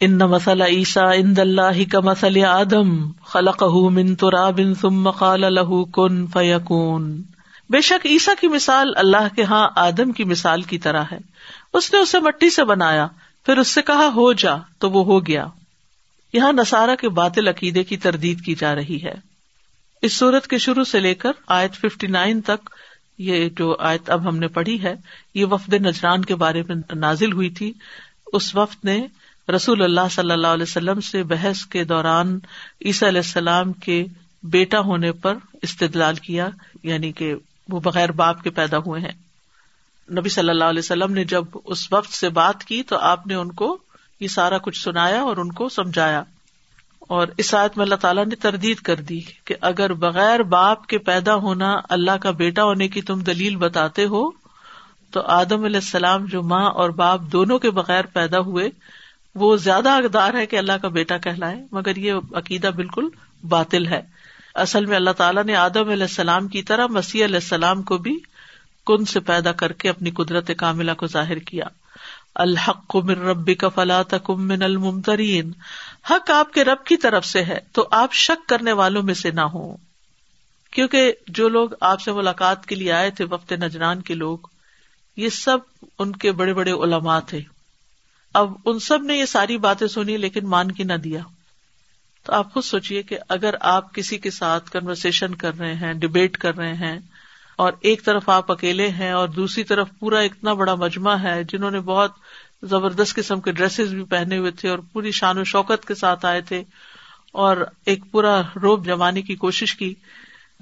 ان مسل عیسا ان اللہ کا مسل آدم خلق من تراب ثم قال له کن فیکون۔ بے شک عیسا کی مثال اللہ کے ہاں آدم کی مثال کی طرح ہے۔ اس نے اسے مٹی سے بنایا، پھر اس سے کہا، ہو جا، تو وہ ہو گیا۔ یہاں نسارا کے باطل عقیدے کی تردید کی جا رہی ہے۔ اس صورت کے شروع سے لے کر آیت ففٹی نائن تک، یہ جو آیت اب ہم نے پڑھی ہے، یہ وفد نجران کے بارے میں نازل ہوئی تھی۔ اس وقت نے رسول اللہ صلی اللہ علیہ وسلم سے بحث کے دوران عیسی علیہ السلام کے بیٹا ہونے پر استدلال کیا یعنی کہ وہ بغیر باپ کے پیدا ہوئے ہیں۔ نبی صلی اللہ علیہ وسلم نے جب اس وقت سے بات کی تو آپ نے ان کو یہ سارا کچھ سنایا اور ان کو سمجھایا۔ اور اس آیت میں اللہ تعالیٰ نے تردید کر دی کہ اگر بغیر باپ کے پیدا ہونا اللہ کا بیٹا ہونے کی تم دلیل بتاتے ہو تو آدم علیہ السلام جو ماں اور باپ دونوں کے بغیر پیدا ہوئے وہ زیادہ اقدار ہے کہ اللہ کا بیٹا کہلائے، مگر یہ عقیدہ بالکل باطل ہے۔ اصل میں اللہ تعالیٰ نے آدم علیہ السلام کی طرح مسیح علیہ السلام کو بھی کن سے پیدا کر کے اپنی قدرت کاملہ کو ظاہر کیا۔ الحق من رب کا فلا تکم من الممترین۔ حق آپ کے رب کی طرف سے ہے، تو آپ شک کرنے والوں میں سے نہ ہو کیونکہ جو لوگ آپ سے ملاقات کے لیے آئے تھے، وقت نجران کے لوگ، یہ سب ان کے بڑے بڑے علماء تھے۔ اب ان سب نے یہ ساری باتیں سنی لیکن مان کی نہ دیا۔ تو آپ خود سوچیے کہ اگر آپ کسی کے ساتھ کنورسن کر رہے ہیں ڈبیٹ کر رہے ہیں، اور ایک طرف آپ اکیلے ہیں اور دوسری طرف پورا اتنا بڑا مجمع ہے، جنہوں نے بہت زبردست قسم کے ڈریسز بھی پہنے ہوئے تھے اور پوری شان و شوکت کے ساتھ آئے تھے اور ایک پورا روب جمانے کی کوشش کی۔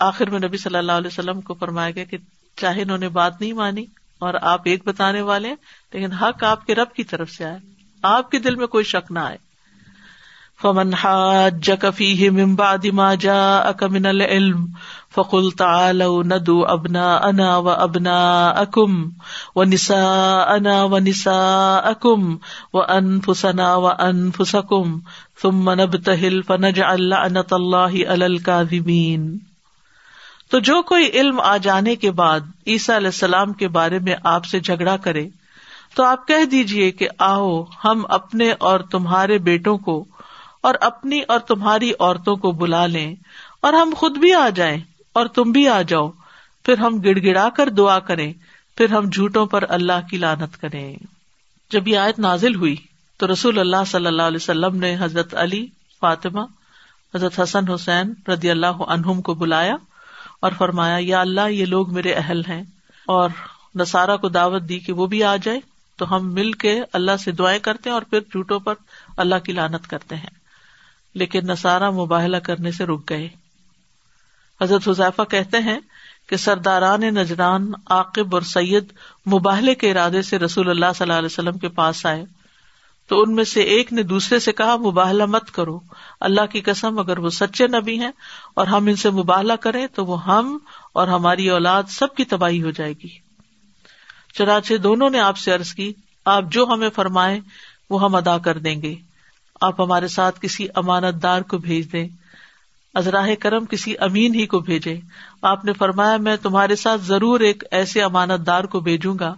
آخر میں نبی صلی اللہ علیہ وسلم کو فرمایا گیا کہ چاہے انہوں نے بات نہیں مانی۔ اور آپ ایک بتانے والے ہیں، لیکن حق آپ کے رب کی طرف سے آئے۔ آپ کے دل میں کوئی شک نہ آئے۔ فمن حاجك فيه من بعد ما جاءك من العلم فقل تعالوا ندعو ابناءنا وابناءكم ونساءنا ونساءكم وانفسنا وانفسكم ثم نبتهل فنجعل لعنة الله على الكاذبين۔ تو جو کوئی علم آ جانے کے بعد عیسیٰ علیہ السلام کے بارے میں آپ سے جھگڑا کرے تو آپ کہہ دیجیے کہ آؤ ہم اپنے اور تمہارے بیٹوں کو اور اپنی اور تمہاری عورتوں کو بلا لیں اور ہم خود بھی آ جائیں اور تم بھی آ جاؤ، پھر ہم گڑ گڑا کر دعا کریں، پھر ہم جھوٹوں پر اللہ کی لانت کریں۔ جب یہ آیت نازل ہوئی تو رسول اللہ صلی اللہ علیہ وسلم نے حضرت علی، فاطمہ، حضرت حسن حسین ردی اللہ عنہم کو بلایا۔ اور فرمایا، یا اللہ، یہ لوگ میرے اہل ہیں اور نسارا کو دعوت دی کہ وہ بھی آ جائے، تو ہم مل کے اللہ سے دعائیں کرتے ہیں اور پھر جھوٹوں پر اللہ کی لانت کرتے ہیں۔ لیکن نسارا مباہلا کرنے سے رک گئے۔ حضرت حذیفہ کہتے ہیں کہ سرداران نجران، عاقب اور سید مباہلے کے ارادے سے رسول اللہ صلی اللہ علیہ وسلم کے پاس آئے۔ تو ان میں سے ایک نے دوسرے سے کہا مباہلا مت کرو۔ اللہ کی قسم، اگر وہ سچے نبی ہیں اور ہم ان سے مباہلا کریں تو وہ ہم اور ہماری اولاد سب کی تباہی ہو جائے گی۔ چنانچہ دونوں نے آپ سے ارض کی، آپ جو ہمیں فرمائے وہ ہم ادا کر دیں گے۔ آپ ہمارے ساتھ کسی امانت دار کو بھیج دیں۔ ازراہ کرم کسی امین ہی کو بھیجے آپ نے فرمایا، میں تمہارے ساتھ ضرور ایک ایسے امانت دار کو بھیجوں گا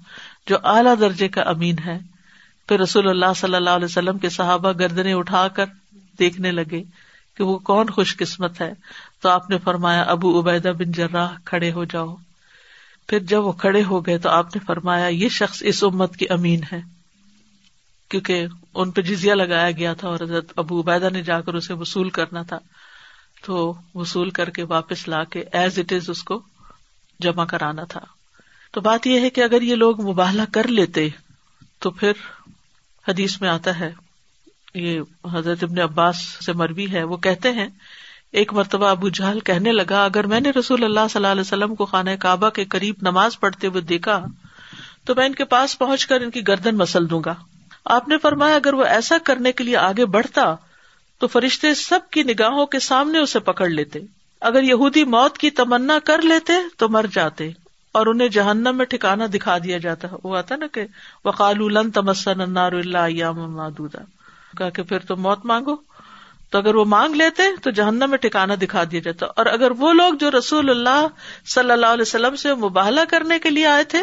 جو اعلیٰ درجے کا امین ہے۔ پھر رسول اللہ صلی اللہ علیہ وسلم کے صحابہ گردنے اٹھا کر دیکھنے لگے کہ وہ کون خوش قسمت ہے۔ تو آپ نے فرمایا، ابو عبیدہ بن جراہ کھڑے ہو جاؤ۔ پھر جب وہ کھڑے ہو گئے تو آپ نے فرمایا، یہ شخص اس امت کی امین ہے۔ کیونکہ ان پہ جزیا لگایا گیا تھا اور حضرت ابو عبیدہ نے جا کر اسے وصول کرنا تھا۔ تو وصول کر کے واپس لا کے ایز اٹ از اس کو جمع کرانا تھا۔ تو بات یہ ہے کہ اگر یہ لوگ مباہلا کر لیتے تو پھر حدیث میں آتا ہے، یہ حضرت ابن عباس سے مربی ہے، وہ کہتے ہیں، ایک مرتبہ ابو جہل کہنے لگا، اگر میں نے رسول اللہ صلی اللہ علیہ وسلم کو خانہ کعبہ کے قریب نماز پڑھتے ہوئے دیکھا، تو میں ان کے پاس پہنچ کر ان کی گردن مسل دوں گا۔ آپ نے فرمایا، اگر وہ ایسا کرنے کے لیے آگے بڑھتا، تو فرشتے سب کی نگاہوں کے سامنے اسے پکڑ لیتے۔ اگر یہودی موت کی تمنا کر لیتے، تو مر جاتے۔ اور انہیں جہنم میں ٹھکانا دکھا دیا جاتا وہ آتا نا کہ وقال لن تمسن النار الا ایام معدودہ کہا کہ پھر تو موت مانگو۔ تو اگر وہ مانگ لیتے تو جہنم میں ٹھکانا دکھا دیا جاتا۔ اور اگر وہ لوگ جو رسول اللہ صلی اللہ علیہ وسلم سے مباہلا کرنے کے لیے آئے تھے،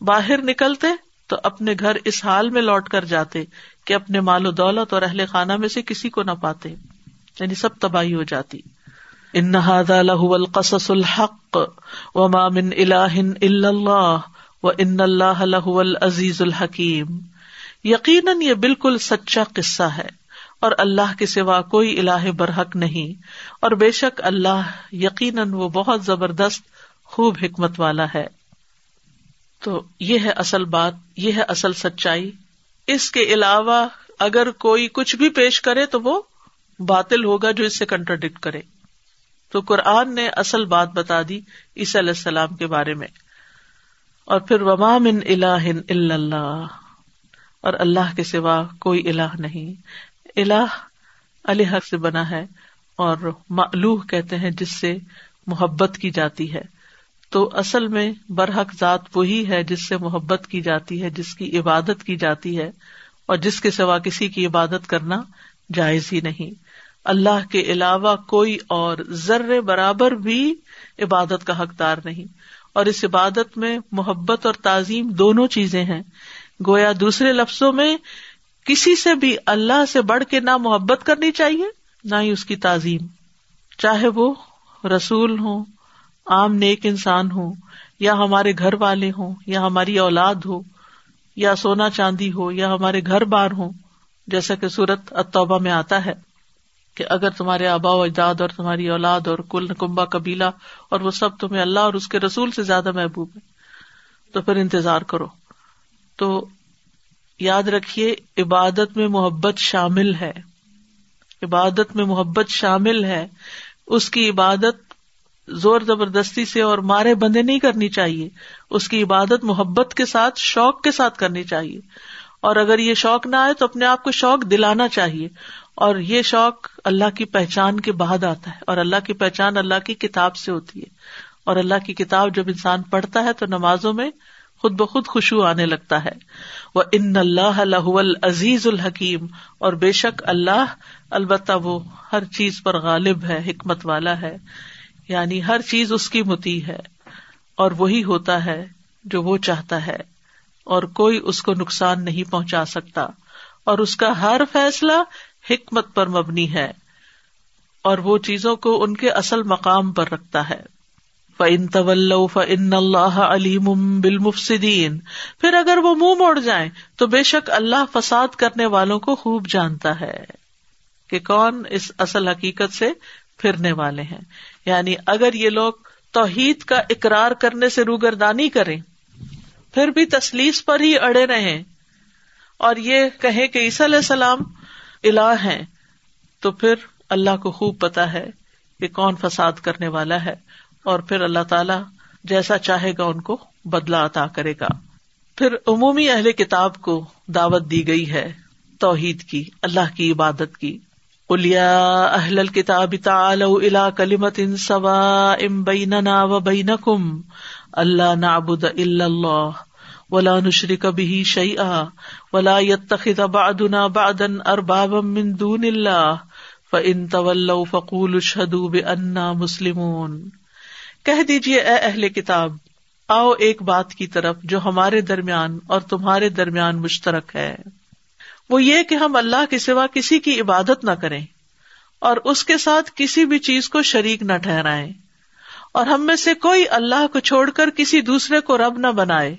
باہر نکلتے تو اپنے گھر اس حال میں لوٹ کر جاتے کہ اپنے مال و دولت اور اہل خانہ میں سے کسی کو نہ پاتے۔ یعنی سب تباہی ہو جاتی۔ ان القصص الحق و مامن اللہ و ان اللہ العزیز الحکیم یقیناً یہ بالکل سچا قصہ ہے اور اللہ کے سوا کوئی الہ برحق نہیں اور بے شک اللہ یقیناً وہ بہت زبردست خوب حکمت والا ہے۔ تو یہ ہے اصل بات، یہ ہے اصل سچائی۔ اس کے علاوہ اگر کوئی کچھ بھی پیش کرے تو وہ باطل ہوگا جو اس سے کنٹرڈکٹ کرے۔ تو قرآن نے اصل بات بتا دی عیسی علیہ السلام کے بارے میں۔ اور پھر ومام ان اللہ اللہ۔ اور اللہ کے سوا کوئی الہ نہیں۔ الہ الح سے بنا ہے اور معلوح کہتے ہیں جس سے محبت کی جاتی ہے۔ تو اصل میں برحق ذات وہی ہے جس سے محبت کی جاتی ہے، جس کی عبادت کی جاتی ہے۔ اور جس کے سوا کسی کی عبادت کرنا جائز ہی نہیں۔ اللہ کے علاوہ کوئی اور ذر برابر بھی عبادت کا حقدار نہیں۔ اور اس عبادت میں محبت اور تعظیم دونوں چیزیں ہیں۔ گویا دوسرے لفظوں میں کسی سے بھی اللہ سے بڑھ کے نہ محبت کرنی چاہیے، نہ ہی اس کی تعظیم۔ چاہے وہ رسول ہوں، عام نیک انسان ہو یا ہمارے گھر والے ہوں، یا ہماری اولاد ہو، یا سونا چاندی ہو، یا ہمارے گھر بار ہو جیسا کہ سورت اتوبہ میں آتا ہے۔ کہ اگر تمہارے آبا و اجداد اور تمہاری اولاد اور کل کمبا قبیلہ اور وہ سب تمہیں اللہ اور اس کے رسول سے زیادہ محبوب ہے تو پھر انتظار کرو۔ تو یاد رکھیے، عبادت میں محبت شامل ہے۔ عبادت میں محبت شامل ہے۔ اس کی عبادت زور زبردستی سے اور مارے بندے نہیں کرنی چاہیے۔ اس کی عبادت محبت کے ساتھ، شوق کے ساتھ کرنی چاہیے۔ اور اگر یہ شوق نہ آئے تو اپنے آپ کو شوق دلانا چاہیے۔ اور یہ شوق اللہ کی پہچان کے بعد آتا ہے اور اللہ کی پہچان اللہ کی کتاب سے ہوتی ہے اور اللہ کی کتاب جب انسان پڑھتا ہے تو نمازوں میں خود بخود خوشبو آنے لگتا ہے۔ وہ ان اللہ العزیز الحکیم اور بے شک اللہ البتہ وہ ہر چیز پر غالب ہے، حکمت والا ہے۔ یعنی ہر چیز اس کی متی ہے اور وہی ہوتا ہے جو وہ چاہتا ہے اور کوئی اس کو نقصان نہیں پہنچا سکتا۔ اور اس کا ہر فیصلہ حکمت پر مبنی ہے اور وہ چیزوں کو ان کے اصل مقام پر رکھتا ہے۔ فن طول فن اللہ علیم بالمفسدین پھر اگر وہ منہ موڑ جائیں تو بے شک اللہ فساد کرنے والوں کو خوب جانتا ہے کہ کون اس اصل حقیقت سے پھرنے والے ہیں۔ یعنی اگر یہ لوگ توحید کا اقرار کرنے سے روگردانی کریں، پھر بھی تسلیس پر ہی اڑے رہے اور یہ کہیں کہ عیسی علیہ السلام الہ ہیں، تو پھر اللہ کو خوب پتا ہے کہ کون فساد کرنے والا ہے اور پھر اللہ تعالی جیسا چاہے گا ان کو بدلا عطا کرے گا۔ پھر عمومی اہل کتاب کو دعوت دی گئی ہے توحید کی، اللہ کی عبادت کی۔ الیا اہل الکتاب تعالوا الى كلمة سواء بيننا وبينكم اللہ نعبد الا اللہ۔ ولا نشرك به شيئا ولا يتخذ بعضنا بعضا اربابا من دون الله فان تولوا فقولوا اشهدوا باننا مسلمون۔ کہہ دیجیے اے اہل کتاب، آؤ ایک بات کی طرف جو ہمارے درمیان اور تمہارے درمیان مشترک ہے۔ وہ یہ کہ ہم اللہ کے سوا کسی کی عبادت نہ کریں اور اس کے ساتھ کسی بھی چیز کو شریک نہ ٹھہرائے اور ہم میں سے کوئی اللہ کو چھوڑ کر کسی دوسرے کو رب نہ بنائے۔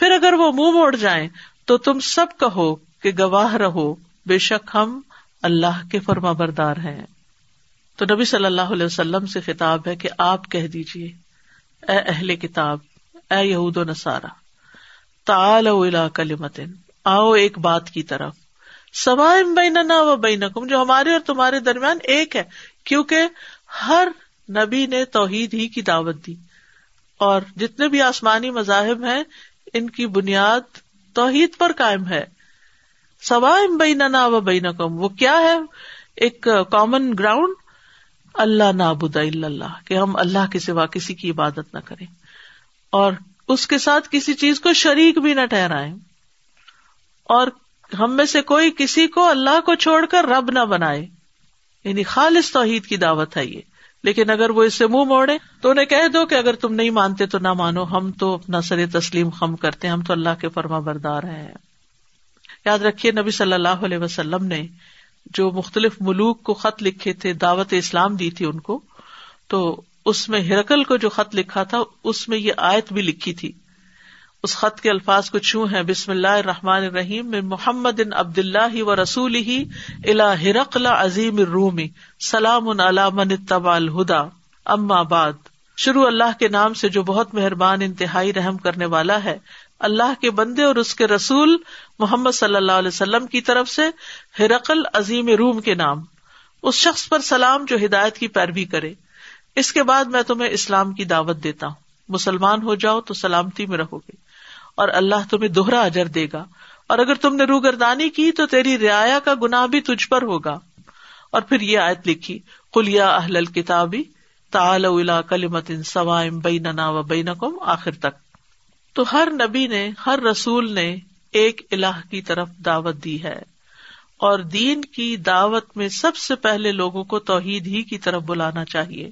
پھر اگر وہ منہ موڑ جائیں تو تم سب کہو کہ گواہ رہو۔ بے شک ہم اللہ کے فرما بردار ہیں۔ تو نبی صلی اللہ علیہ وسلم سے خطاب ہے کہ آپ کہہ دیجیے اے اہل کتاب، اے یہود و نسارا تال کلمتن، آؤ ایک بات کی طرف۔ سوائم بیننا و بینکم، جو ہمارے اور تمہارے درمیان ایک ہے، کیونکہ ہر نبی نے توحید ہی کی دعوت دی۔ اور جتنے بھی آسمانی مذاہب ہیں ان کی بنیاد توحید پر قائم ہے۔ سوائم بیننا و بینکم، وہ کیا ہے؟ ایک کامن گراؤنڈ اللہ نابود اللہ، کہ ہم اللہ کے سوا کسی کی عبادت نہ کریں۔ اور اس کے ساتھ کسی چیز کو شریک بھی نہ ٹھہرائیں۔ اور ہم میں سے کوئی کسی کو اللہ کو چھوڑ کر رب نہ بنائے۔ یعنی خالص توحید کی دعوت ہے یہ۔ لیکن اگر وہ اس سے منہ موڑے تو انہیں کہہ دو کہ اگر تم نہیں مانتے تو نہ مانو، ہم تو اپنا سر تسلیم خم کرتے ہم تو اللہ کے فرما بردار ہیں۔ یاد رکھیے، نبی صلی اللہ علیہ وسلم نے جو مختلف ملوک کو خط لکھے تھے، دعوت اسلام دی تھی ان کو، تو اس میں ہرکل کو جو خط لکھا تھا، اس میں یہ آیت بھی لکھی تھی۔ اس خط کے الفاظ کو چھو ہیں، بسم اللہ الرحمن الرحیم میں محمد ان عبد اللہ و رسول ہی الا ہرقل عظیم رومی سلام علامن طبا الہدا ام آباد شروع اللہ کے نام سے جو بہت مہربان انتہائی رحم کرنے والا ہے، اللہ کے بندے اور اس کے رسول محمد صلی اللہ علیہ وسلم کی طرف سے ہرقل عظیم روم کے نام. اس شخص پر سلام جو ہدایت کی پیروی کرے. اس کے بعد میں تمہیں اسلام کی دعوت دیتا ہوں. مسلمان ہو جاؤ تو سلامتی میں رہو گے۔ اور اللہ تمہیں دوہرا اجر دے گا۔ اور اگر تم نے روگردانی کی تو تیری رعایا کا گنا بھی تجھ پر ہوگا۔ اور پھر یہ آیت لکھی کلیا اہل الکتابی تال کلیمت سوائم بین و بین آخر تک۔ تو ہر نبی نے، ہر رسول نے ایک الہ کی طرف دعوت دی ہے۔ اور دین کی دعوت میں سب سے پہلے لوگوں کو توحید ہی کی طرف بلانا چاہیے۔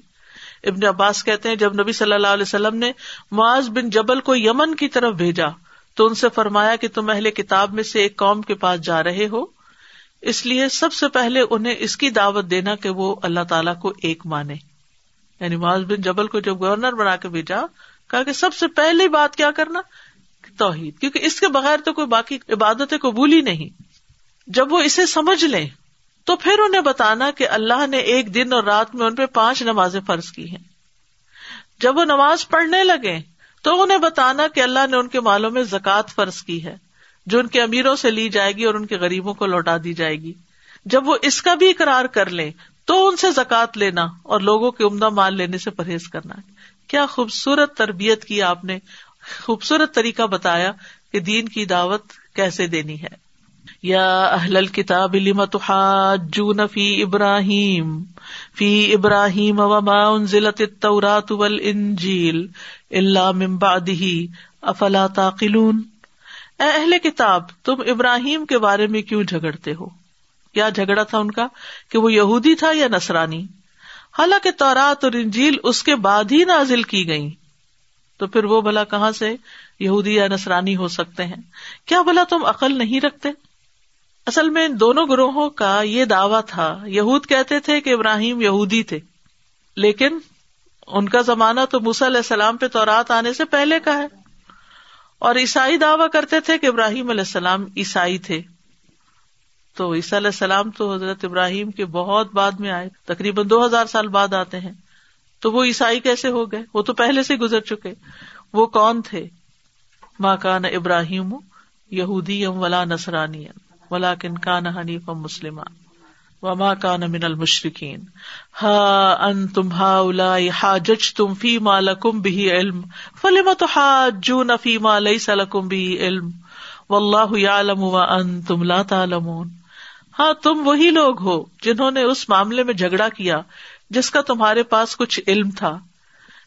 ابن عباس کہتے ہیں، جب نبی صلی اللہ علیہ وسلم نے معاذ بن جبل کو یمن کی طرف بھیجا، تو ان سے فرمایا کہ تم اہل کتاب میں سے ایک قوم کے پاس جا رہے ہو۔ اس لیے سب سے پہلے انہیں اس کی دعوت دینا کہ وہ اللہ تعالیٰ کو ایک مانے۔ یعنی معاذ بن جبل کو جب گورنر بنا کے بھیجا، کہا کہ سب سے پہلی بات کیا کرنا؟ توحید، کیونکہ اس کے بغیر تو کوئی باقی عبادتیں قبول ہی نہیں۔ جب وہ اسے سمجھ لیں تو پھر انہیں بتانا کہ اللہ نے ایک دن اور رات میں ان پہ پانچ نمازیں فرض کی ہیں۔ جب وہ نماز پڑھنے لگے، تو انہیں بتانا کہ اللہ نے ان کے مالوں میں زکوٰۃ فرض کی ہے، جو ان کے امیروں سے لی جائے گی اور ان کے غریبوں کو لوٹا دی جائے گی۔ جب وہ اس کا بھی اقرار کر لیں، تو ان سے زکات لینا اور لوگوں کے عمدہ مال لینے سے پرہیز کرنا۔ کیا خوبصورت تربیت کی آپ نے، خوبصورت طریقہ بتایا کہ دین کی دعوت کیسے دینی ہے۔ یا اہل کتاب تحاجون فی ابراہیم؟ فی ابراہیم وما انزلت التوراۃ والانجیل الا من بعده، افلا تعقلون؟ اے اہل کتاب، تم ابراہیم کے بارے میں کیوں جھگڑتے ہو؟ کیا جھگڑا تھا ان کا کہ وہ یہودی تھا یا نسرانی حالانکہ تورات اور انجیل اس کے بعد ہی نازل کی گئی تو پھر وہ بلا کہاں سے یہودی یا نسرانی ہو سکتے ہیں؟ کیا بلا تم عقل نہیں رکھتے؟ اصل میں ان دونوں گروہوں کا یہ دعویٰ تھا۔ یہود کہتے تھے کہ ابراہیم یہودی تھے۔ لیکن ان کا زمانہ تو موسی علیہ السلام پہ تورات آنے سے پہلے کا ہے۔ اور عیسائی دعویٰ کرتے تھے کہ ابراہیم علیہ السلام عیسائی تھے۔ تو عیسیٰ علیہ السلام تو حضرت ابراہیم کے بہت بعد میں آئے۔ تقریباً دو ہزار سال بعد آتے ہیں۔ تو وہ عیسائی کیسے ہو گئے؟ وہ تو پہلے سے گزر چکے۔ وہ کون تھے؟ ماں کان ابراہیم یہودی ام ولا نسرانی ولا کن کان حنیف مسلم و کان من المشرقین ہا ان تم ہا الا ہا جج تم فی مالکم بھی علم، فلم تو ہا جو نفی مال سلکم بھی علم؟ و اللہ عالم و ان تم لا تعلمون. ہاں تم وہی لوگ ہو جنہوں نے اس معاملے میں جھگڑا کیا جس کا تمہارے پاس کچھ علم تھا۔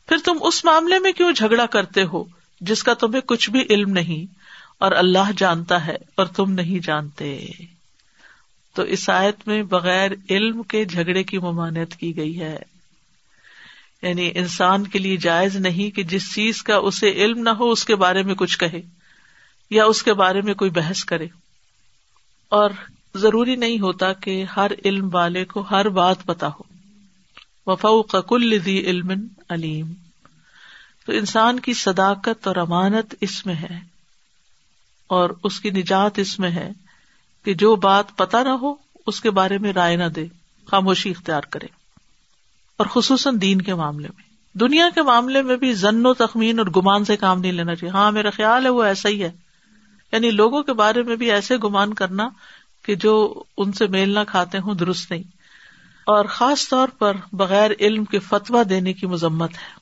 پھر تم اس معاملے میں کیوں جھگڑا کرتے ہو جس کا تمہیں کچھ بھی علم نہیں؟ اور اللہ جانتا ہے اور تم نہیں جانتے۔ تو اس آیت میں بغیر علم کے جھگڑے کی ممانعت کی گئی ہے۔ یعنی انسان کے لیے جائز نہیں کہ جس چیز کا اسے علم نہ ہو اس کے بارے میں کچھ کہے یا اس کے بارے میں کوئی بحث کرے۔ اور ضروری نہیں ہوتا کہ ہر علم والے کو ہر بات پتا ہو۔ وفا کل علم علیم۔ تو انسان کی صداقت اور امانت اس میں ہے۔ اور اس کی نجات اس میں ہے کہ جو بات پتا نہ ہو، اس کے بارے میں رائے نہ دے، خاموشی اختیار کرے۔ اور خصوصاً دین کے معاملے میں۔ دنیا کے معاملے میں بھی ضن و تخمین اور گمان سے کام نہیں لینا چاہیے۔ ہاں میرا خیال ہے وہ ایسا ہی ہے۔ یعنی لوگوں کے بارے میں بھی ایسے گمان کرنا کہ جو ان سے میل نہ کھاتے ہوں، درست نہیں۔ اور خاص طور پر بغیر علم کے فتوا دینے کی مذمت ہے۔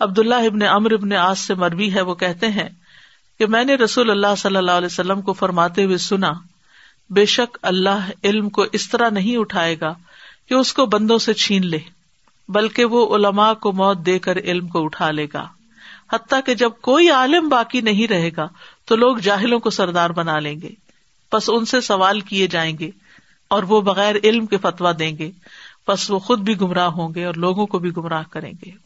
عبداللہ ابن امر ابن آس سے مربی ہے، وہ کہتے ہیں کہ میں نے رسول اللہ صلی اللہ علیہ وسلم کو فرماتے ہوئے سنا، بے شک اللہ علم کو اس طرح نہیں اٹھائے گا کہ اس کو بندوں سے چھین لے، بلکہ وہ علماء کو موت دے کر علم کو اٹھا لے گا۔ حتیٰ کہ جب کوئی عالم باقی نہیں رہے گا، تو لوگ جاہلوں کو سردار بنا لیں گے۔ بس ان سے سوال کیے جائیں گے اور وہ بغیر علم کے فتوا دیں گے۔ بس وہ خود بھی گمراہ ہوں گے اور لوگوں کو بھی گمراہ کریں گے۔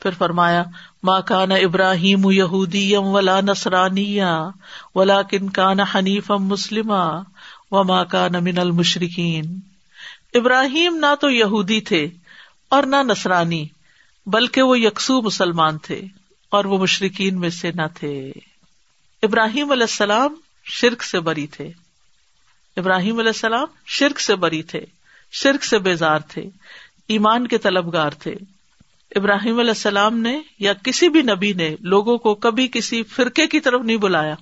پھر فرمایا ماں کان ابراہیم یہودی یم ولا نسرانی ولا کن کان حنیف مسلم و ماں کا من المشرقین ابراہیم نہ تو یہودی تھے اور نہ نسرانی بلکہ وہ یکسو مسلمان تھے اور وہ مشرقین میں سے نہ تھے۔ ابراہیم علیہ السلام شرک سے بری تھے۔ ابراہیم علیہ السلام شرک سے بری تھے، شرک سے بیزار تھے، ایمان کے طلبگار تھے۔ ابراہیم علیہ السلام نے یا کسی بھی نبی نے لوگوں کو کبھی کسی فرقے کی طرف نہیں بلایا۔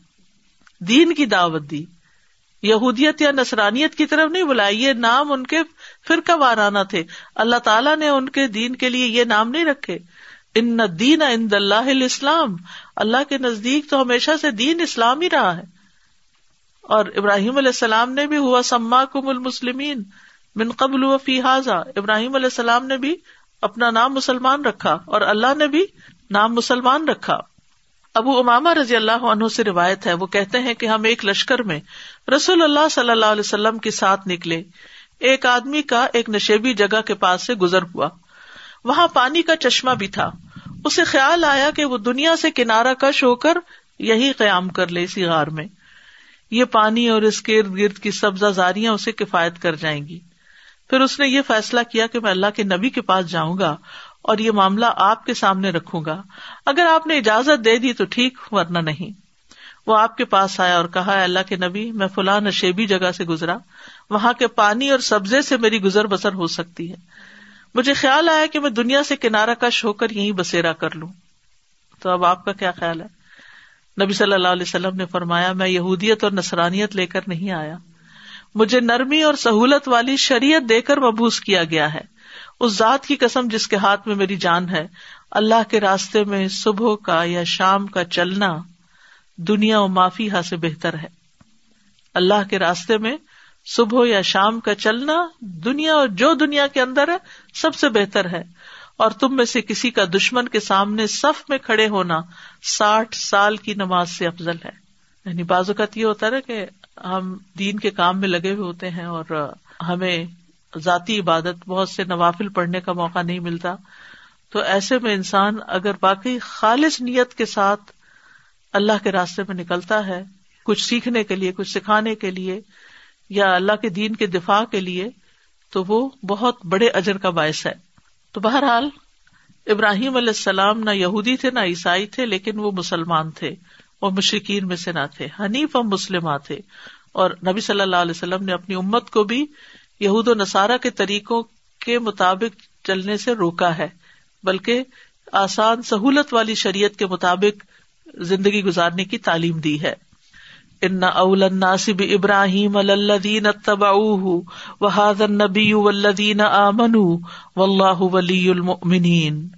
دین کی دعوت دی۔ یہودیت یا نسرانیت کی طرف نہیں بلایا یہ نام ان کے فرقہ وارانہ تھے۔ اللہ تعالیٰ نے ان کے دین کے لیے یہ نام نہیں رکھے۔ ان دین ان اللہ اسلام اللہ کے نزدیک تو ہمیشہ سے دین اسلام ہی رہا ہے۔ اور ابراہیم علیہ السلام نے بھی ہوا سما کم المسلمین۔ من قبل فی حاضا ابراہیم علیہ السلام نے بھی اپنا نام مسلمان رکھا اور اللہ نے بھی نام مسلمان رکھا۔ ابو اماما رضی اللہ عنہ سے روایت ہے، وہ کہتے ہیں کہ ہم ایک لشکر میں رسول اللہ صلی اللہ علیہ وسلم کے ساتھ نکلے۔ ایک آدمی کا ایک نشیبی جگہ کے پاس سے گزر ہوا۔ وہاں پانی کا چشمہ بھی تھا۔ اسے خیال آیا کہ وہ دنیا سے کنارا کش ہو کر یہی قیام کر لے اسی غار میں۔ یہ پانی اور اس کے ارد گرد کی سبزہ زاریاں اسے کفایت کر جائیں گی۔ پھر اس نے یہ فیصلہ کیا کہ میں اللہ کے نبی کے پاس جاؤں گا اور یہ معاملہ آپ کے سامنے رکھوں گا۔ اگر آپ نے اجازت دے دی تو ٹھیک، ورنہ نہیں۔ وہ آپ کے پاس آیا اور کہا اللہ کے نبی، میں فلاں نشیبی جگہ سے گزرا۔ وہاں کے پانی اور سبزے سے میری گزر بسر ہو سکتی ہے۔ مجھے خیال آیا کہ میں دنیا سے کنارا کش ہو کر یہی بسیرا کر لوں۔ تو اب آپ کا کیا خیال ہے؟ نبی صلی اللہ علیہ وسلم نے فرمایا، میں یہودیت اور نسرانیت لے کر نہیں آیا۔ مجھے نرمی اور سہولت والی شریعت دے کر مبوس کیا گیا ہے۔ اس ذات کی قسم جس کے ہاتھ میں میری جان ہے۔ اللہ کے راستے میں صبح کا یا شام کا چلنا دنیا و معافی ہا سے بہتر ہے۔ اللہ کے راستے میں صبح یا شام کا چلنا دنیا اور جو دنیا کے اندر ہے، سب سے بہتر ہے۔ اور تم میں سے کسی کا دشمن کے سامنے صف میں کھڑے ہونا ساٹھ سال کی نماز سے افضل ہے۔ یعنی بعض اوقات یہ ہوتا ہے کہ ہم دین کے کام میں لگے ہوئے ہوتے ہیں اور ہمیں ذاتی عبادت، بہت سے نوافل پڑھنے کا موقع نہیں ملتا۔ تو ایسے میں انسان اگر باقی خالص نیت کے ساتھ اللہ کے راستے میں نکلتا ہے، کچھ سیکھنے کے لیے، کچھ سکھانے کے لیے یا اللہ کے دین کے دفاع کے لیے، تو وہ بہت بڑے اجر کا باعث ہے۔ تو بہرحال، ابراہیم علیہ السلام نہ یہودی تھے نہ عیسائی تھے، لیکن وہ مسلمان تھے۔ وہ مشکین میں سے نہ تھے، حنیف اور مسلم تھے۔ اور نبی صلی اللہ علیہ وسلم نے اپنی امت کو بھی یہود و نصارہ کے طریقوں کے مطابق چلنے سے روکا ہے، بلکہ آسان سہولت والی شریعت کے مطابق زندگی گزارنے کی تعلیم دی ہے۔ ان اول ابراہیم الدین تبا وحاد النبی ولدین آمن و اللہ ولی المؤمنین۔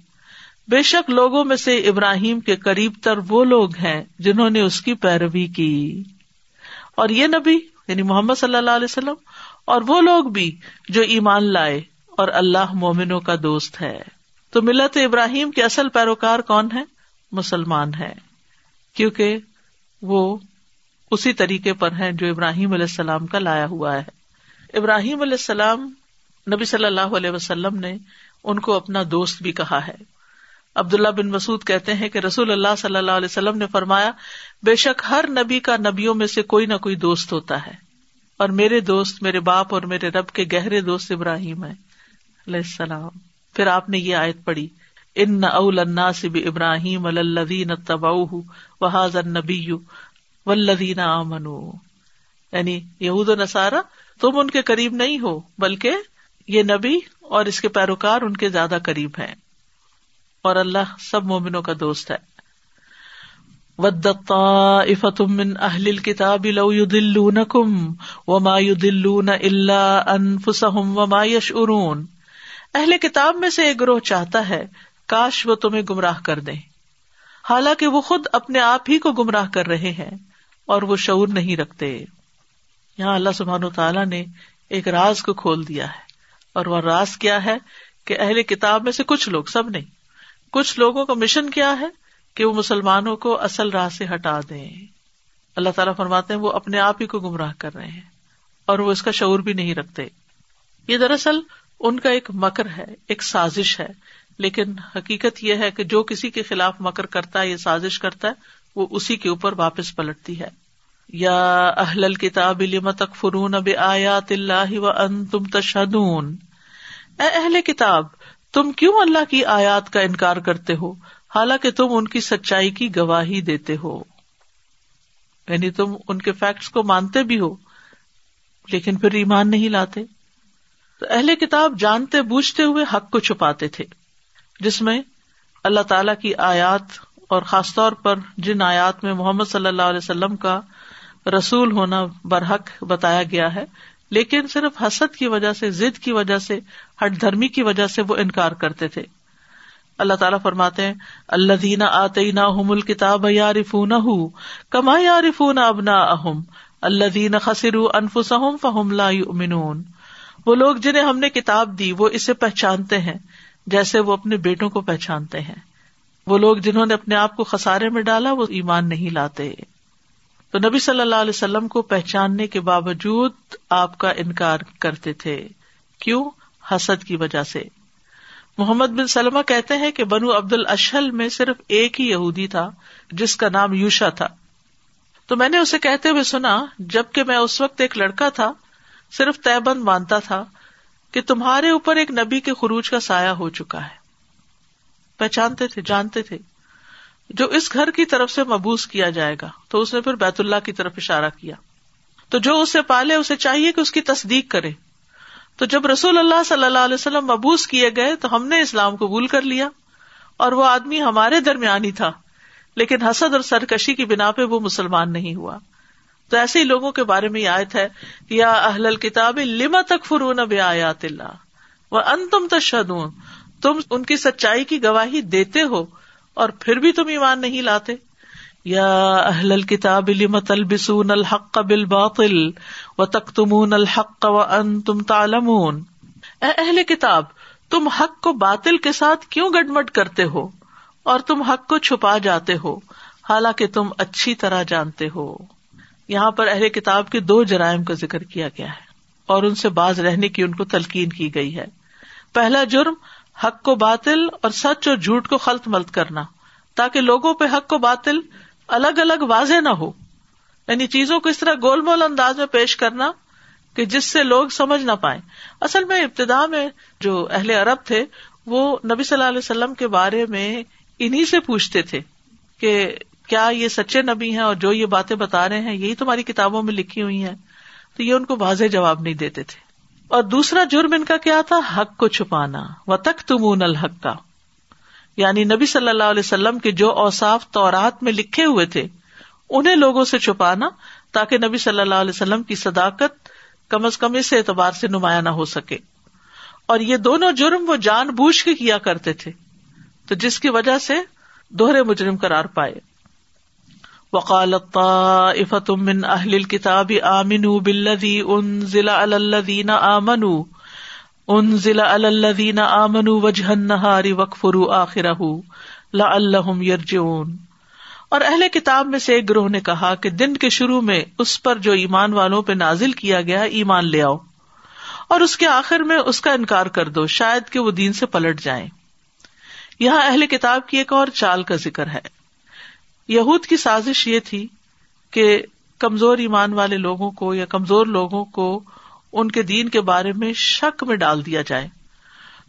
بے شک لوگوں میں سے ابراہیم کے قریب تر وہ لوگ ہیں جنہوں نے اس کی پیروی کی۔ اور یہ نبی یعنی محمد صلی اللہ علیہ وسلم، اور وہ لوگ بھی جو ایمان لائے اور اللہ مومنوں کا دوست ہے۔ تو ملت ابراہیم کے اصل پیروکار کون ہے مسلمان ہے کیونکہ وہ اسی طریقے پر ہیں جو ابراہیم علیہ السلام کا لایا ہوا ہے۔ ابراہیم علیہ السلام، نبی صلی اللہ علیہ وسلم نے ان کو اپنا دوست بھی کہا ہے۔ عبداللہ بن مسعد کہتے ہیں کہ رسول اللہ صلی اللہ علیہ وسلم نے فرمایا، بے شک ہر نبی کا نبیوں میں سے کوئی نہ کوئی دوست ہوتا ہے۔ اور میرے دوست، میرے باپ اور میرے رب کے گہرے دوست ابراہیم ہے علیہ السلام۔ پھر آپ نے یہ آیت پڑھی، ان اول الناصب ابراہیم الدین تبا وحاظ النبی ولدین آمن یعنی یہود و نسارا تم ان کے قریب نہیں ہو، بلکہ یہ نبی اور اس کے پیروکار ان کے زیادہ قریب ہیں۔ اور اللہ سب مومنوں کا دوست ہے۔ من اہل الكتاب لو يضلونكم وما يضلون الا انفسهم وما يشعرون۔ اہل کتاب میں سے ایک گروہ چاہتا ہے، کاش وہ تمہیں گمراہ کر دے۔ حالانکہ وہ خود اپنے آپ ہی کو گمراہ کر رہے ہیں اور وہ شعور نہیں رکھتے۔ یہاں اللہ سبحان و تعالیٰ نے ایک راز کو کھول دیا ہے۔ اور وہ راز کیا ہے کہ اہل کتاب میں سے کچھ لوگ، سب نہیں۔ کچھ لوگوں کا مشن کیا ہے کہ وہ مسلمانوں کو اصل راہ سے ہٹا دیں۔ اللہ تعالیٰ فرماتے ہیں وہ اپنے آپ ہی کو گمراہ کر رہے ہیں اور وہ اس کا شعور بھی نہیں رکھتے۔ یہ دراصل ان کا ایک مکر ہے، ایک سازش ہے۔ لیکن حقیقت یہ ہے کہ جو کسی کے خلاف مکر کرتا ہے یا سازش کرتا ہے، وہ اسی کے اوپر واپس پلٹتی ہے۔ یا اہل کتاب فرون اب آیات اللہ و ان تم تشدون اے اہل کتاب تم کیوں اللہ کی آیات کا انکار کرتے ہو؟ حالانکہ تم ان کی سچائی کی گواہی دیتے ہو۔ یعنی تم ان کے فیکٹس کو مانتے بھی ہو، لیکن پھر ایمان نہیں لاتے۔ تو اہل کتاب جانتے بوجھتے ہوئے حق کو چھپاتے تھے، جس میں اللہ تعالی کی آیات اور خاص طور پر جن آیات میں محمد صلی اللہ علیہ وسلم کا رسول ہونا برحق بتایا گیا ہے، لیکن صرف حسد کی وجہ سے، ضد کی وجہ سے ہٹ دھرمی کی وجہ سے وہ انکار کرتے تھے۔ اللہ تعالیٰ فرماتے ہیں اللہ دینا آتے نہ کتاب یارف نہ کما یارف نہ ابنا اہم اللہ دین خسر انفس فہم لا امنون وہ لوگ جنہیں ہم نے کتاب دی، وہ اسے پہچانتے ہیں، جیسے وہ اپنے بیٹوں کو پہچانتے ہیں۔ وہ لوگ جنہوں نے اپنے آپ کو خسارے میں ڈالا، وہ ایمان نہیں لاتے۔ تو نبی صلی اللہ علیہ وسلم کو پہچاننے کے باوجود آپ کا انکار کرتے تھے۔ کیوں؟ حسد کی وجہ سے۔ محمد بن سلمہ کہتے ہیں کہ بنو عبد الشل میں صرف ایک ہی یہودی تھا، جس کا نام یوشا تھا۔ تو میں نے اسے کہتے ہوئے سنا، جبکہ میں اس وقت ایک لڑکا تھا، صرف طے بند مانتا تھا کہ تمہارے اوپر ایک نبی کے خروج کا سایہ ہو چکا ہے۔ پہچانتے تھے، جانتے تھے۔ جو اس گھر کی طرف سے مبوس کیا جائے گا۔ تو اس نے پھر بیت اللہ کی طرف اشارہ کیا۔ تو جو اسے پالے، اسے چاہیے کہ اس کی تصدیق کرے۔ تو جب رسول اللہ صلی اللہ علیہ وسلم مبوس کیے گئے تو ہم نے اسلام قبول کر لیا اور وہ آدمی ہمارے درمیان ہی تھا، لیکن حسد اور سرکشی کی بنا پہ وہ مسلمان نہیں ہوا۔ تو ایسے ہی لوگوں کے بارے میں آیت ہے یا اہل کتاب لما تک فرون بے آیات اللہ وہ ان تم تم ان کی سچائی کی گواہی دیتے ہو اور پھر بھی تم ایمان نہیں لاتے۔ یا اہل کتاب لم تلبسون الحق بالباطل و تختمون الحق و ان تم تالمون اے اہل کتاب، تم حق کو باطل کے ساتھ کیوں گڈمٹ کرتے ہو؟ اور تم حق کو چھپا جاتے ہو، حالانکہ تم اچھی طرح جانتے ہو۔ یہاں پر اہل کتاب کے دو جرائم کا ذکر کیا گیا ہے، اور ان سے باز رہنے کی ان کو تلقین کی گئی ہے۔ پہلا جرم، حق کو باطل اور سچ اور جھوٹ کو خلط ملت کرنا، تاکہ لوگوں پہ حق کو باطل الگ الگ واضح نہ ہو۔ یعنی چیزوں کو اس طرح گول مول انداز میں پیش کرنا کہ جس سے لوگ سمجھ نہ پائے اصل میں ابتدا میں جو اہل عرب تھے، وہ نبی صلی اللہ علیہ وسلم کے بارے میں انہیں سے پوچھتے تھے کہ کیا یہ سچے نبی ہیں اور جو یہ باتیں بتا رہے ہیں، یہی تمہاری کتابوں میں لکھی ہوئی ہیں۔ تو یہ ان کو واضح جواب نہیں دیتے تھے۔ اور دوسرا جرم ان کا کیا تھا؟ حق کو چھپانا۔ و تک تمون الحق۔ کا یعنی نبی صلی اللہ علیہ وسلم کے جو اوساف تورات میں لکھے ہوئے تھے، انہیں لوگوں سے چھپانا تاکہ نبی صلی اللہ علیہ وسلم کی صداقت کم از کم اس اعتبار سے نمایاں نہ ہو سکے۔ اور یہ دونوں جرم وہ جان بوجھ کے کیا کرتے تھے۔ تو جس کی وجہ سے دوہرے مجرم قرار پائے۔ وقالت طائفة من اہل الكتاب آمنوا بالذي انزل على الذين انزل على آمنوا وجه النهار واكفروا آخره لعلهم يرجعون اور اہل کتاب میں سے ایک گروہ نے کہا کہ دن کے شروع میں اس پر جو ایمان والوں پہ نازل کیا گیا ایمان لے آؤ۔ اور اس کے آخر میں اس کا انکار کر دو، شاید کہ وہ دین سے پلٹ جائیں۔ یہاں اہل کتاب کی ایک اور چال کا ذکر ہے۔ یہود کی سازش یہ تھی کہ کمزور ایمان والے لوگوں کو یا کمزور لوگوں کو ان کے دین کے بارے میں شک میں ڈال دیا جائے۔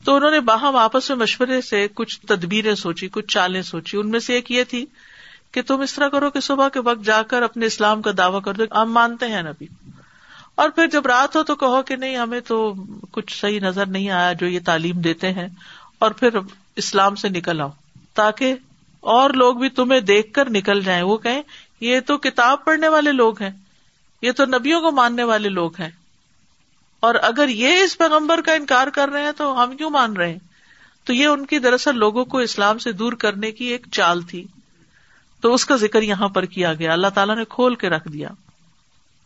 تو انہوں نے باہم آپس میں مشورے سے کچھ تدبیریں سوچی، کچھ چالیں سوچی۔ ان میں سے ایک یہ تھی کہ تم اس طرح کرو کہ صبح کے وقت جا کر اپنے اسلام کا دعوی کر دو۔ ہم مانتے ہیں نبی۔ اور پھر جب رات ہو تو کہو کہ نہیں، ہمیں تو کچھ صحیح نظر نہیں آیا جو یہ تعلیم دیتے ہیں۔ اور پھر اسلام سے نکل آؤ۔ تاکہ اور لوگ بھی تمہیں دیکھ کر نکل جائیں۔ وہ کہیں، یہ تو کتاب پڑھنے والے لوگ ہیں، یہ تو نبیوں کو ماننے والے لوگ ہیں۔ اور اگر یہ اس پیغمبر کا انکار کر رہے ہیں تو ہم کیوں مان رہے ہیں؟ تو یہ ان کی دراصل لوگوں کو اسلام سے دور کرنے کی ایک چال تھی۔ تو اس کا ذکر یہاں پر کیا گیا۔ اللہ تعالیٰ نے کھول کے رکھ دیا۔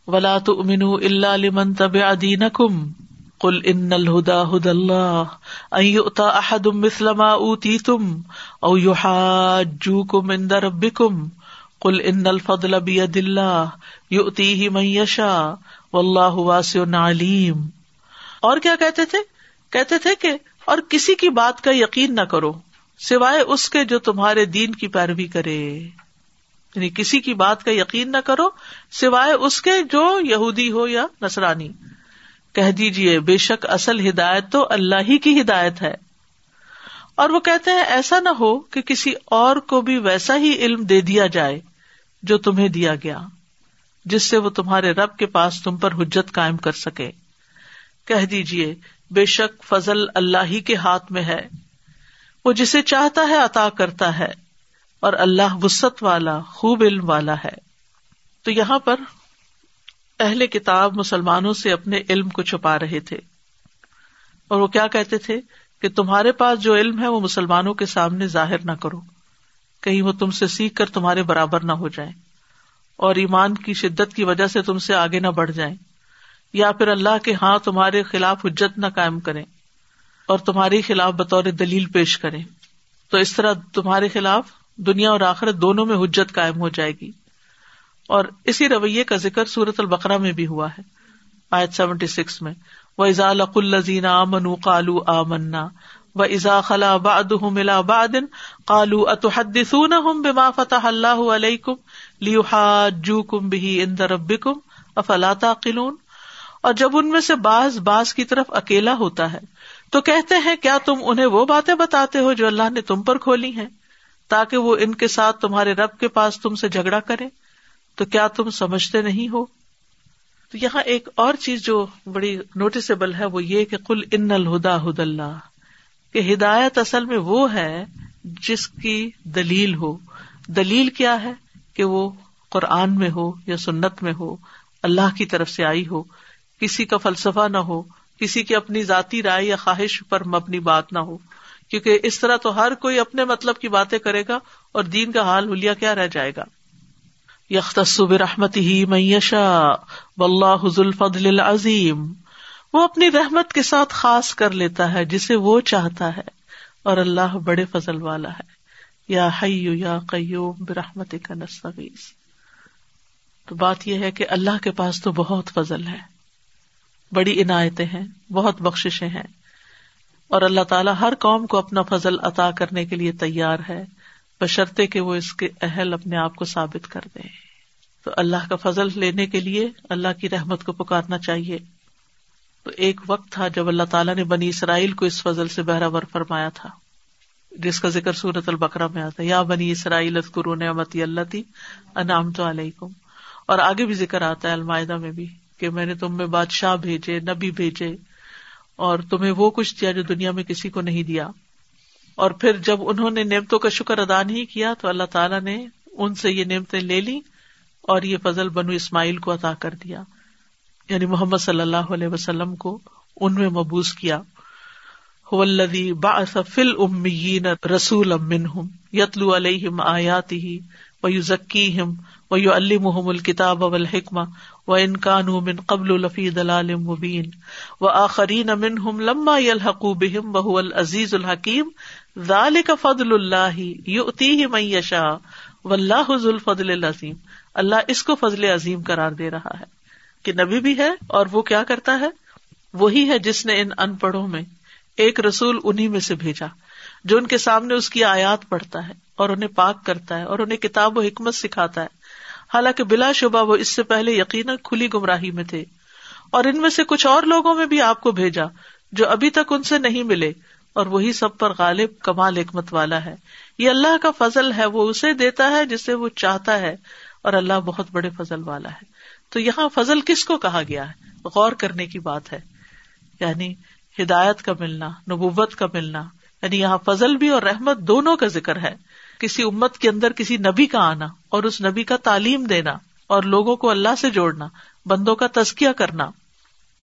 ولا تو امین اللہ لمن طب ادین کم کل ان الہدا ہد اللہ احد مسلم اوتی تم او یو کم اند رب کم کل ان الفضل بید اللہ یوتی ہی میشا و اللہ واسع علیم۔ اور کیا کہتے تھے؟ کہتے تھے کہ اور کسی کی بات کا یقین نہ کرو، سوائے اس کے جو تمہارے دین کی پیروی کرے۔ یعنی کسی کی بات کا یقین نہ کرو، سوائے اس کے جو یہودی ہو یا نسرانی کہہ دیجیے بے شک اصل ہدایت تو اللہ ہی کی ہدایت ہے۔ اور وہ کہتے ہیں، ایسا نہ ہو کہ کسی اور کو بھی ویسا ہی علم دے دیا جائے۔ جو تمہیں دیا گیا، جس سے وہ تمہارے رب کے پاس تم پر حجت قائم کر سکے۔ کہہ دیجیے بے شک فضل اللہ ہی کے ہاتھ میں ہے۔ وہ جسے چاہتا ہے عطا کرتا ہے، اور اللہ وسط والا، خوب علم والا ہے۔ تو یہاں پر اہل کتاب مسلمانوں سے اپنے علم کو چھپا رہے تھے۔ اور وہ کیا کہتے تھے کہ تمہارے پاس جو علم ہے وہ مسلمانوں کے سامنے ظاہر نہ کرو۔ کہیں وہ تم سے سیکھ کر تمہارے برابر نہ ہو جائے اور ایمان کی شدت کی وجہ سے تم سے آگے نہ بڑھ جائیں یا پھر اللہ کے ہاں تمہارے خلاف حجت نہ قائم کرے اور تمہارے خلاف بطور دلیل پیش کرے تو اس طرح تمہارے خلاف دنیا اور آخرت دونوں میں حجت قائم ہو جائے گی اور اسی رویے کا ذکر سورت البقرا میں بھی ہوا ہے آیت سیونٹی سکس میں وہ ازا الزین امن کالو آ منا و ازا خلا باد ملا بادن کالو اتحدون بما فتح اللہ علیکم لیحا جو کم بھی اندر کم افلا تعقلون اور جب ان میں سے باز باز کی طرف اکیلا ہوتا ہے تو کہتے ہیں، کیا تم انہیں وہ باتیں بتاتے ہو جو اللہ نے تم پر کھولی ہیں؟ تاکہ وہ ان کے ساتھ تمہارے رب کے پاس تم سے جھگڑا کرے تو کیا تم سمجھتے نہیں ہو؟ تو یہاں ایک اور چیز جو بڑی نوٹسبل ہے، وہ یہ کہ کل ان الہدا ہد اللہ کہ ہدایت اصل میں وہ ہے جس کی دلیل ہو۔ دلیل کیا ہے؟ کہ وہ قرآن میں ہو یا سنت میں ہو، اللہ کی طرف سے آئی ہو۔ کسی کا فلسفہ نہ ہو، کسی کی اپنی ذاتی رائے یا خواہش پر مبنی بات نہ ہو۔ کیونکہ اس طرح تو ہر کوئی اپنے مطلب کی باتیں کرے گا اور دین کا حال ہولیا کیا رہ جائے گا۔ یختصب رحمت ہی میشا و حضل فضل عظیم وہ اپنی رحمت کے ساتھ خاص کر لیتا ہے جسے وہ چاہتا ہے اور اللہ بڑے فضل والا ہے۔ یا حیو یا قیوم برحمت کا نسویز تو بات یہ ہے کہ اللہ کے پاس تو بہت فضل ہے۔ بڑی عنایتیں ہیں، بہت بخشیں ہیں۔ اور اللہ تعالیٰ ہر قوم کو اپنا فضل عطا کرنے کے لیے تیار ہے۔ بشرطے کہ وہ اس کے اہل اپنے آپ کو ثابت کر دے تو اللہ کا فضل لینے کے لیے اللہ کی رحمت کو پکارنا چاہیے۔ ایک وقت تھا جب اللہ تعالیٰ نے بنی اسرائیل کو اس فضل سے بہراور فرمایا تھا، جس کا ذکر سورت البکرا میں آتا ہے، یا بنی اسرائیل نعمت اللہ تھی انعام تو علیکم اور آگے بھی ذکر آتا ہے المائدہ میں بھی، کہ میں نے تم میں بادشاہ بھیجے، نبی بھیجے، اور تمہیں وہ کچھ دیا جو دنیا میں کسی کو نہیں دیا۔ اور پھر جب انہوں نے نعمتوں کا شکر ادا نہیں کیا، تو اللہ تعالیٰ نے ان سے یہ نعمتیں لے لی اور یہ فضل بنو اسماعیل کو عطا کر دیا۔ یعنی محمد صلی اللہ علیہ وسلم کو ان میں مبوس کیا۔ فل امین رسول یتلو علیہم آیاتی و یو ذکی ہم و یو المحم الکتاب الحکمہ و انکان من قبل الفی دلال مبین و آخرین امن ہم لما الحق بہم بہ العزیز الحکیم ذالک فضل اللہ یؤتیہ من یشاء واللہ ذو الفضل العظیم۔ اللہ اس کو فضل عظیم قرار دے رہا ہے۔ کہ نبی بھی ہے اور وہ کیا کرتا ہے؟ وہی ہے جس نے ان ان پڑھوں میں ایک رسول انہیں میں سے بھیجا، جو ان کے سامنے اس کی آیات پڑھتا ہے اور انہیں پاک کرتا ہے اور انہیں کتاب و حکمت سکھاتا ہے۔ حالانکہ بلا شبہ وہ اس سے پہلے یقیناً کھلی گمراہی میں تھے۔ اور ان میں سے کچھ اور لوگوں میں بھی آپ کو بھیجا، جو ابھی تک ان سے نہیں ملے۔ اور وہی سب پر غالب کمال حکمت والا ہے۔ یہ اللہ کا فضل ہے، وہ اسے دیتا ہے جسے وہ چاہتا ہے۔ اور اللہ بہت بڑے فضل والا ہے۔ تو یہاں فضل کس کو کہا گیا ہے؟ غور کرنے کی بات ہے۔ یعنی ہدایت کا ملنا، نبوت کا ملنا۔ یعنی یہاں فضل بھی اور رحمت دونوں کا ذکر ہے۔ کسی امت کے اندر کسی نبی کا آنا اور اس نبی کا تعلیم دینا اور لوگوں کو اللہ سے جوڑنا، بندوں کا تزکیہ کرنا۔